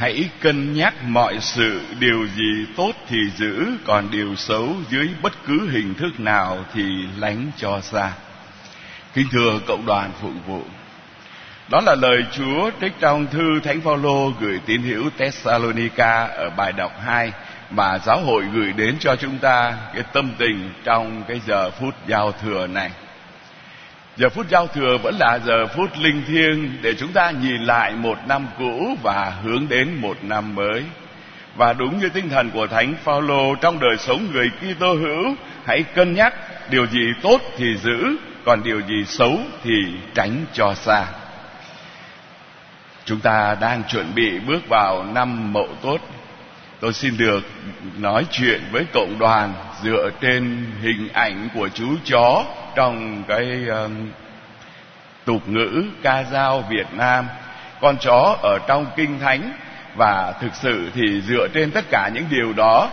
hãy cân nhắc mọi sự, điều gì tốt thì giữ, còn điều xấu dưới bất cứ hình thức nào thì lánh cho xa kính thưa cộng đoàn phụng vụ, đó là lời Chúa trích trong thư Thánh Phaolô gửi tín hữu Thessalonica ở bài đọc 2 mà giáo hội gửi đến cho chúng ta cái tâm tình trong cái giờ phút giao thừa này. Giờ phút giao thừa vẫn là giờ phút linh thiêng để chúng ta nhìn lại một năm cũ và hướng đến một năm mới. Và đúng như tinh thần của Thánh Phaolô trong đời sống người Kitô hữu, hãy cân nhắc điều gì tốt thì giữ, còn điều gì xấu thì tránh cho xa. Chúng ta đang chuẩn bị bước vào năm Mậu Tốt. Tôi xin được nói chuyện với cộng đoàn dựa trên hình ảnh của chú chó trong cái um, tục ngữ ca dao Việt Nam. Con chó ở trong kinh thánh và thực sự thì dựa trên tất cả những điều đó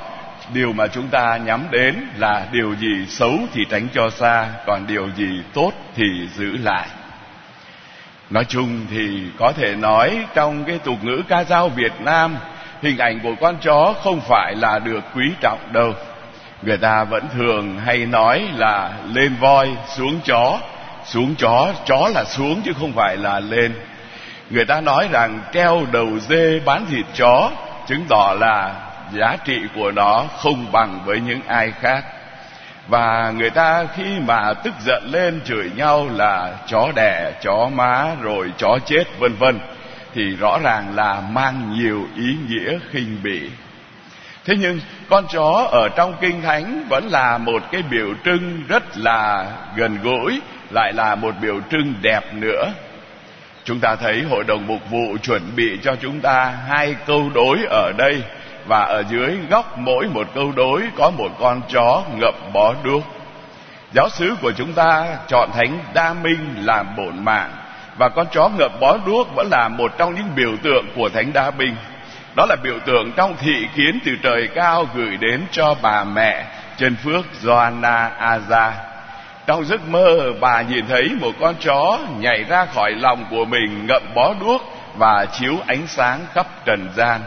điều mà chúng ta nhắm đến là điều gì xấu thì tránh cho xa còn điều gì tốt thì giữ lại nói chung thì có thể nói trong cái tục ngữ ca dao việt nam hình ảnh của con chó không phải là được quý trọng đâu. Người ta vẫn thường hay nói là lên voi, xuống chó. Xuống chó chó là xuống chứ không phải là lên. Người ta nói rằng treo đầu dê bán thịt chó, chứng tỏ là giá trị của nó không bằng với những ai khác. Và người ta khi mà tức giận lên chửi nhau là chó đẻ, chó má, rồi chó chết, vân vân thì rõ ràng là mang nhiều ý nghĩa khinh bỉ. Thế nhưng, con chó ở trong kinh thánh vẫn là một cái biểu trưng rất là gần gũi, lại là một biểu trưng đẹp nữa. Chúng ta thấy hội đồng mục vụ chuẩn bị cho chúng ta hai câu đối ở đây, và ở dưới góc mỗi một câu đối có một con chó ngậm bó đuốc. Giáo sứ của chúng ta chọn thánh đa minh làm bổn mạng và con chó ngậm bó đuốc vẫn là một trong những biểu tượng của thánh đa bình. Đó là biểu tượng trong thị kiến từ trời cao gửi đến cho bà mẹ chân phước Joanna Aza. Trong giấc mơ, bà nhìn thấy một con chó nhảy ra khỏi lòng của mình ngậm bó đuốc và chiếu ánh sáng khắp trần gian.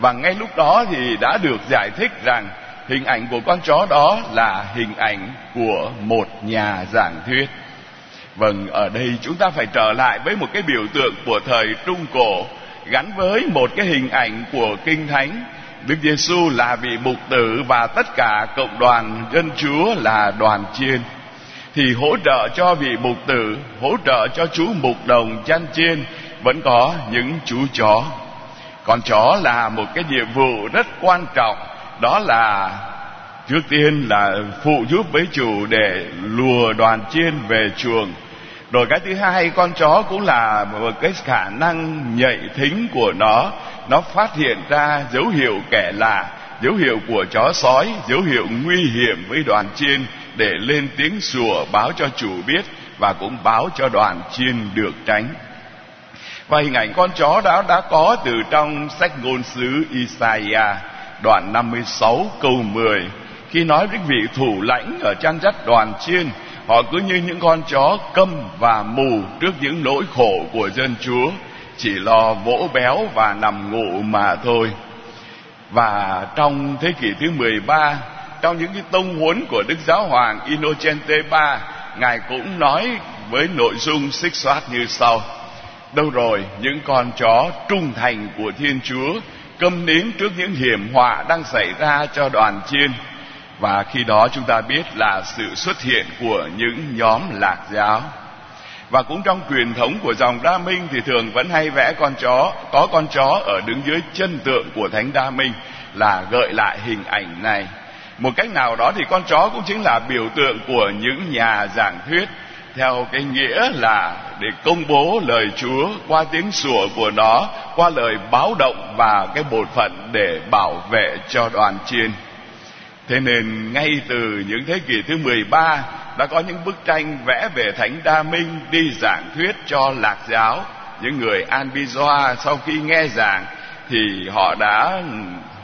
Và ngay lúc đó thì đã được giải thích rằng hình ảnh của con chó đó là hình ảnh của một nhà giảng thuyết vâng ở đây chúng ta phải trở lại với một cái biểu tượng của thời trung cổ gắn với một cái hình ảnh của kinh thánh. Đức Giêsu là vị mục tử và tất cả cộng đoàn dân Chúa là đoàn chiên. Thì hỗ trợ cho vị mục tử, hỗ trợ cho chú mục đồng chăn chiên vẫn có những chú chó. Con chó là một cái nhiệm vụ rất quan trọng đó là trước tiên là phụ giúp với chủ để lùa đoàn chiên về chuồng rồi cái thứ hai, con chó cũng là một cái khả năng nhạy thính của nó. Nó phát hiện ra dấu hiệu kẻ lạ, dấu hiệu của chó sói, dấu hiệu nguy hiểm với đoàn chiên để lên tiếng sủa báo cho chủ biết và cũng báo cho đoàn chiên được tránh. Và hình ảnh con chó đã đã có từ trong sách ngôn sứ Isaiah, đoạn 56 câu 10 khi nói với vị thủ lãnh ở chăn dắt đoàn chiên họ cứ như những con chó câm và mù trước những nỗi khổ của dân chúa, chỉ lo vỗ béo và nằm ngủ mà thôi. Và trong thế kỷ thứ 13 trong những cái tông huấn của Đức Giáo Hoàng Innocente III Ngài cũng nói với nội dung xích soát như sau. Đâu rồi những con chó trung thành của thiên chúa câm nín trước những hiểm họa đang xảy ra cho đoàn chiên? Và khi đó chúng ta biết là sự xuất hiện của những nhóm lạc giáo và cũng trong truyền thống của dòng đa minh thì thường vẫn hay vẽ con chó có con chó ở đứng dưới chân tượng của thánh đa minh là gợi lại hình ảnh này một cách nào đó thì con chó cũng chính là biểu tượng của những nhà giảng thuyết theo cái nghĩa là để công bố lời Chúa qua tiếng sủa của nó, qua lời báo động và cái bổn phận để bảo vệ cho đoàn chiên. Thế nên ngay từ những thế kỷ thứ 13 đã có những bức tranh vẽ về Thánh Đa Minh đi giảng thuyết cho lạc giáo. Những người An Bizoa sau khi nghe giảng thì họ đã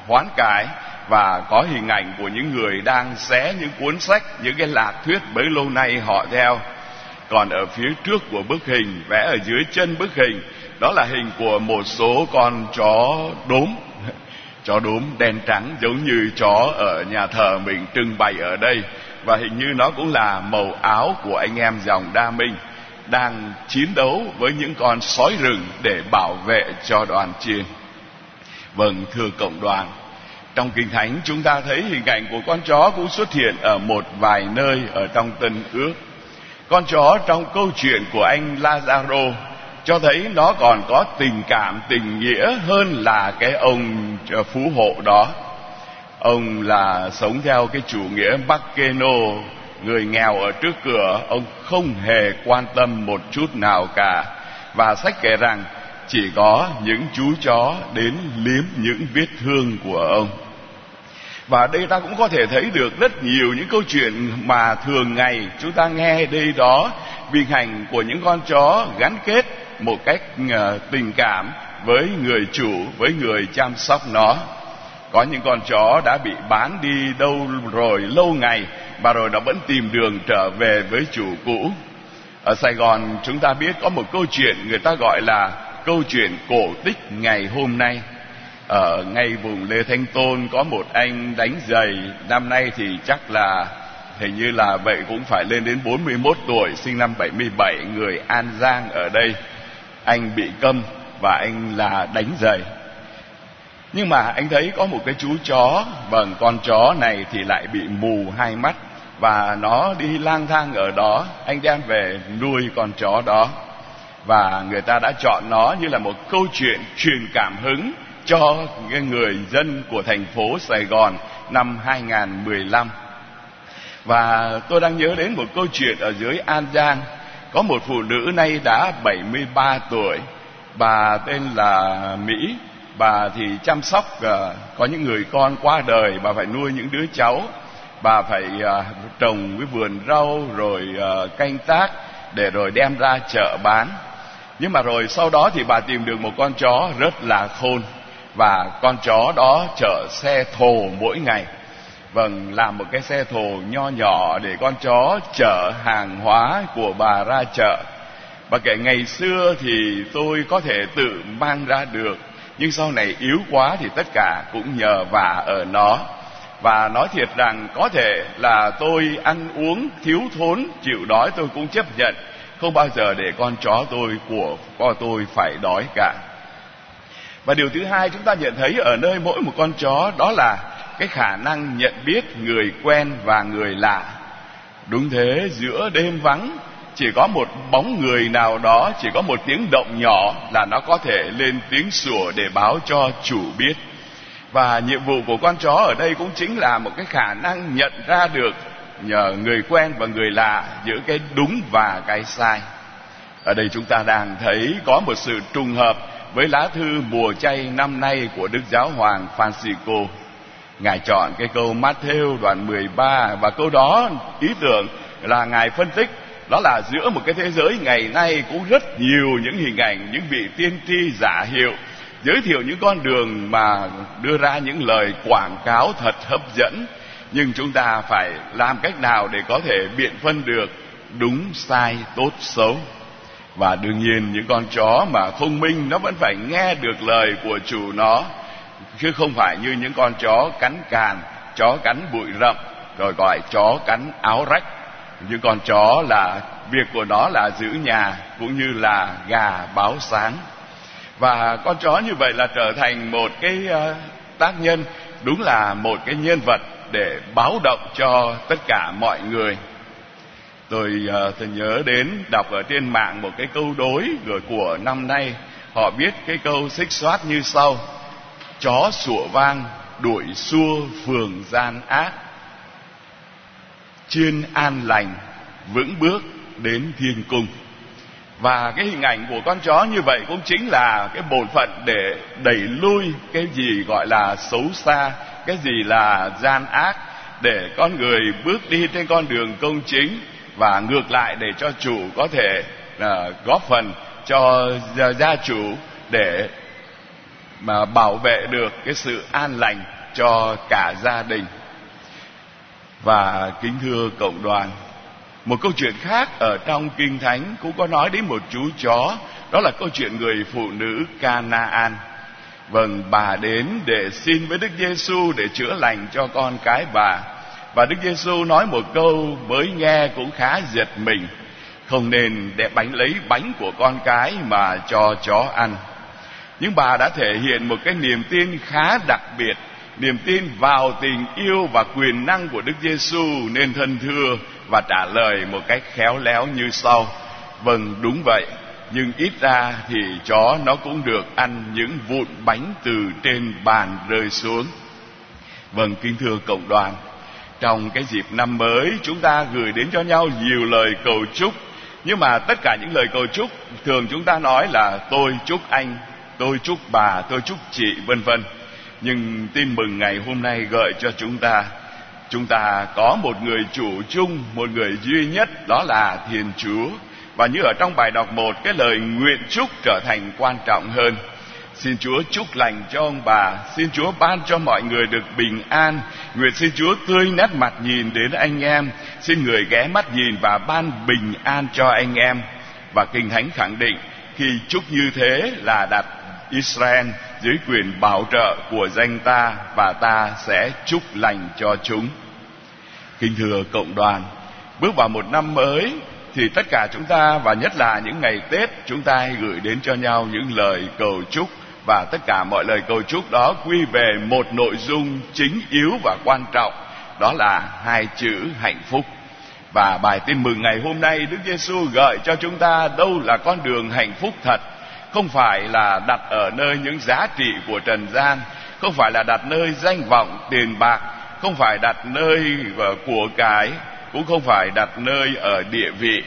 hoán cải và có hình ảnh của những người đang xé những cuốn sách, những cái lạc thuyết bấy lâu nay họ theo còn ở phía trước của bức hình vẽ ở dưới chân bức hình đó là hình của một số con chó đốm chó đốm đen trắng giống như chó ở nhà thờ mình trưng bày ở đây. Và hình như nó cũng là màu áo của anh em dòng đa minh, đang chiến đấu với những con sói rừng để bảo vệ cho đoàn chiên. Vâng thưa cộng đoàn, trong kinh thánh chúng ta thấy hình ảnh của con chó cũng xuất hiện ở một vài nơi ở trong tân ước. Con chó trong câu chuyện của anh lazaro cho thấy nó còn có tình cảm, tình nghĩa hơn là cái ông ờ, phú hộ đó. Ông là sống theo cái chủ nghĩa Bakeno người nghèo ở trước cửa. Ông không hề quan tâm một chút nào cả. Và sách kể rằng chỉ có những chú chó đến liếm những vết thương của ông. Và đây ta cũng có thể thấy được rất nhiều những câu chuyện mà thường ngày chúng ta nghe đây đó vì hành của những con chó gắn kết một cách ờ, tình cảm với người chủ, với người chăm sóc nó. Có những con chó đã bị bán đi đâu rồi lâu ngày và rồi nó vẫn tìm đường trở về với chủ cũ. Ở sài gòn, chúng ta biết có một câu chuyện người ta gọi là câu chuyện cổ tích ngày hôm nay. Ở ngay vùng lê thanh tôn có một anh đánh giày. Năm nay thì chắc là, hình như là vậy cũng phải lên đến 41 tuổi, sinh năm 77 người An Giang ở đây anh bị câm và anh là đánh giày nhưng mà anh thấy có một cái chú chó vâng con chó này thì lại bị mù hai mắt và nó đi lang thang ở đó. Anh đem về nuôi con chó đó. Và người ta đã chọn nó như là một câu chuyện truyền cảm hứng cho người dân của thành phố Sài Gòn năm 2015 và tôi đang nhớ đến một câu chuyện ở dưới An Giang có một phụ nữ nay đã 73 tuổi. Bà tên là Mỹ. Bà thì chăm sóc uh, có những người con qua đời. Bà phải nuôi những đứa cháu. Bà phải uh, trồng cái vườn rau rồi uh, canh tác để rồi đem ra chợ bán. Nhưng mà rồi sau đó thì bà tìm được một con chó rất là khôn. Và con chó đó chở xe thồ mỗi ngày vâng làm một cái xe thồ nho nhỏ để con chó chở hàng hóa của bà ra chợ. Và kể, ngày xưa thì tôi có thể tự mang ra được, nhưng sau này yếu quá thì tất cả cũng nhờ vả ở nó. Và nói thiệt rằng có thể là tôi ăn uống thiếu thốn, chịu đói tôi cũng chấp nhận. Không bao giờ để con chó tôi của con tôi phải đói cả. Và điều thứ hai chúng ta nhận thấy ở nơi mỗi một con chó đó là cái khả năng nhận biết người quen và người lạ. Đúng thế, giữa đêm vắng, chỉ có một bóng người nào đó, chỉ có một tiếng động nhỏ là nó có thể lên tiếng sủa để báo cho chủ biết. Và nhiệm vụ của con chó ở đây cũng chính là một cái khả năng nhận ra được nhờ người quen và người lạ giữa cái đúng và cái sai. Ở đây chúng ta đang thấy có một sự trùng hợp với lá thư mùa chay năm nay của Đức Giáo Hoàng Francisco. Ngài chọn cái câu Matthew đoạn 13 và câu đó ý tưởng là Ngài phân tích đó là giữa một cái thế giới ngày nay cũng rất nhiều những hình ảnh, những vị tiên tri giả hiệu, giới thiệu những con đường mà đưa ra những lời quảng cáo thật hấp dẫn. Nhưng chúng ta phải làm cách nào để có thể biện phân được đúng sai tốt xấu? Và đương nhiên những con chó mà thông minh nó vẫn phải nghe được lời của chủ nó chứ không phải như những con chó cắn càn chó cắn bụi rậm rồi gọi chó cắn áo rách. Những con chó là việc của nó là giữ nhà cũng như là gà báo sáng. Và con chó như vậy là trở thành một cái uh, tác nhân đúng là một cái nhân vật để báo động cho tất cả mọi người. Tôi ờ, uh, tôi nhớ đến đọc ở trên mạng một cái câu đối của, của năm nay. Họ viết cái câu xích xoát như sau chó sủa vang đuổi xua phường gian ác. Chiên an lành vững bước đến thiên cung. Và cái hình ảnh của con chó như vậy cũng chính là cái bổn phận để đẩy lui cái gì gọi là xấu xa cái gì là gian ác để con người bước đi trên con đường công chính và ngược lại để cho chủ có thể uh, góp phần cho gia, gia chủ để mà bảo vệ được cái sự an lành cho cả gia đình. Và kính thưa cộng đoàn, một câu chuyện khác ở trong kinh thánh cũng có nói đến một chú chó, đó là câu chuyện người phụ nữ Canaan. Vâng bà đến để xin với Đức Giêsu để chữa lành cho con cái bà. Và Đức Giêsu nói một câu mới nghe cũng khá giật mình. Không nên để bánh lấy bánh của con cái mà cho chó ăn nhưng bà đã thể hiện một cái niềm tin khá đặc biệt, niềm tin vào tình yêu và quyền năng của Đức Giêsu nên thân thưa và trả lời một cách khéo léo như sau. Vâng đúng vậy, nhưng ít ra thì chó nó cũng được ăn những vụn bánh từ trên bàn rơi xuống. Vâng kính thưa cộng đoàn, trong cái dịp năm mới, chúng ta gửi đến cho nhau nhiều lời cầu chúc. Nhưng mà tất cả những lời cầu chúc, thường chúng ta nói là tôi chúc anh tôi chúc bà, tôi chúc chị, vân vân. Nhưng tin mừng ngày hôm nay gợi cho chúng ta. Chúng ta có một người chủ chung, một người duy nhất, đó là thiên chúa. Và như ở trong bài đọc một, cái lời nguyện chúc trở thành quan trọng hơn. Xin Chúa chúc lành cho ông bà. Xin Chúa ban cho mọi người được bình an. Nguyện xin Chúa tươi nét mặt nhìn đến anh em. Xin người ghé mắt nhìn và ban bình an cho anh em. Và Kinh Thánh khẳng định, Khi chúc như thế là đặt Israel dưới quyền bảo trợ của danh ta Và ta sẽ chúc lành cho chúng. Kinh thưa cộng đoàn, Bước vào một năm mới thì tất cả chúng ta và nhất là những ngày Tết chúng ta hay gửi đến cho nhau những lời cầu chúc và tất cả mọi lời cầu chúc đó quy về một nội dung chính yếu và quan trọng, đó là hai chữ hạnh phúc. Và bài tin mừng ngày hôm nay Đức Giêsu gợi cho chúng ta đâu là con đường hạnh phúc thật không phải là đặt ở nơi những giá trị của trần gian, không phải là đặt nơi danh vọng tiền bạc, không phải đặt nơi ờ, của cái, cũng không phải đặt nơi ở địa vị,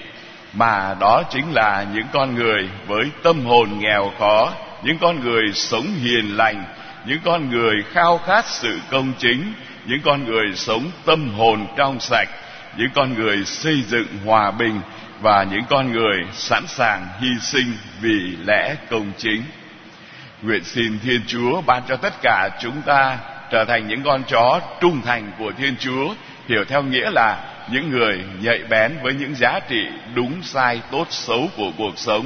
mà đó chính là những con người với tâm hồn nghèo khó, những con người sống hiền lành, những con người khao khát sự công chính, những con người sống tâm hồn trong sạch, những con người xây dựng hòa bình và những con người sẵn sàng hy sinh vì lẽ công chính. Nguyện xin thiên chúa ban cho tất cả chúng ta trở thành những con chó trung thành của thiên chúa, hiểu theo nghĩa là những người nhạy bén với những giá trị đúng sai tốt xấu của cuộc sống,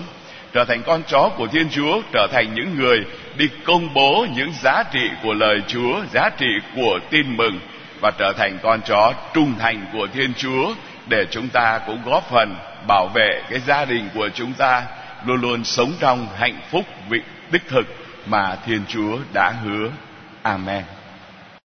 trở thành con chó của thiên chúa, trở thành những người đi công bố những giá trị của lời chúa, giá trị của tin mừng và trở thành con chó trung thành của thiên chúa để chúng ta cũng góp phần bảo vệ cái gia đình của chúng ta luôn luôn sống trong hạnh phúc vị đích thực mà thiên chúa đã hứa. Amen.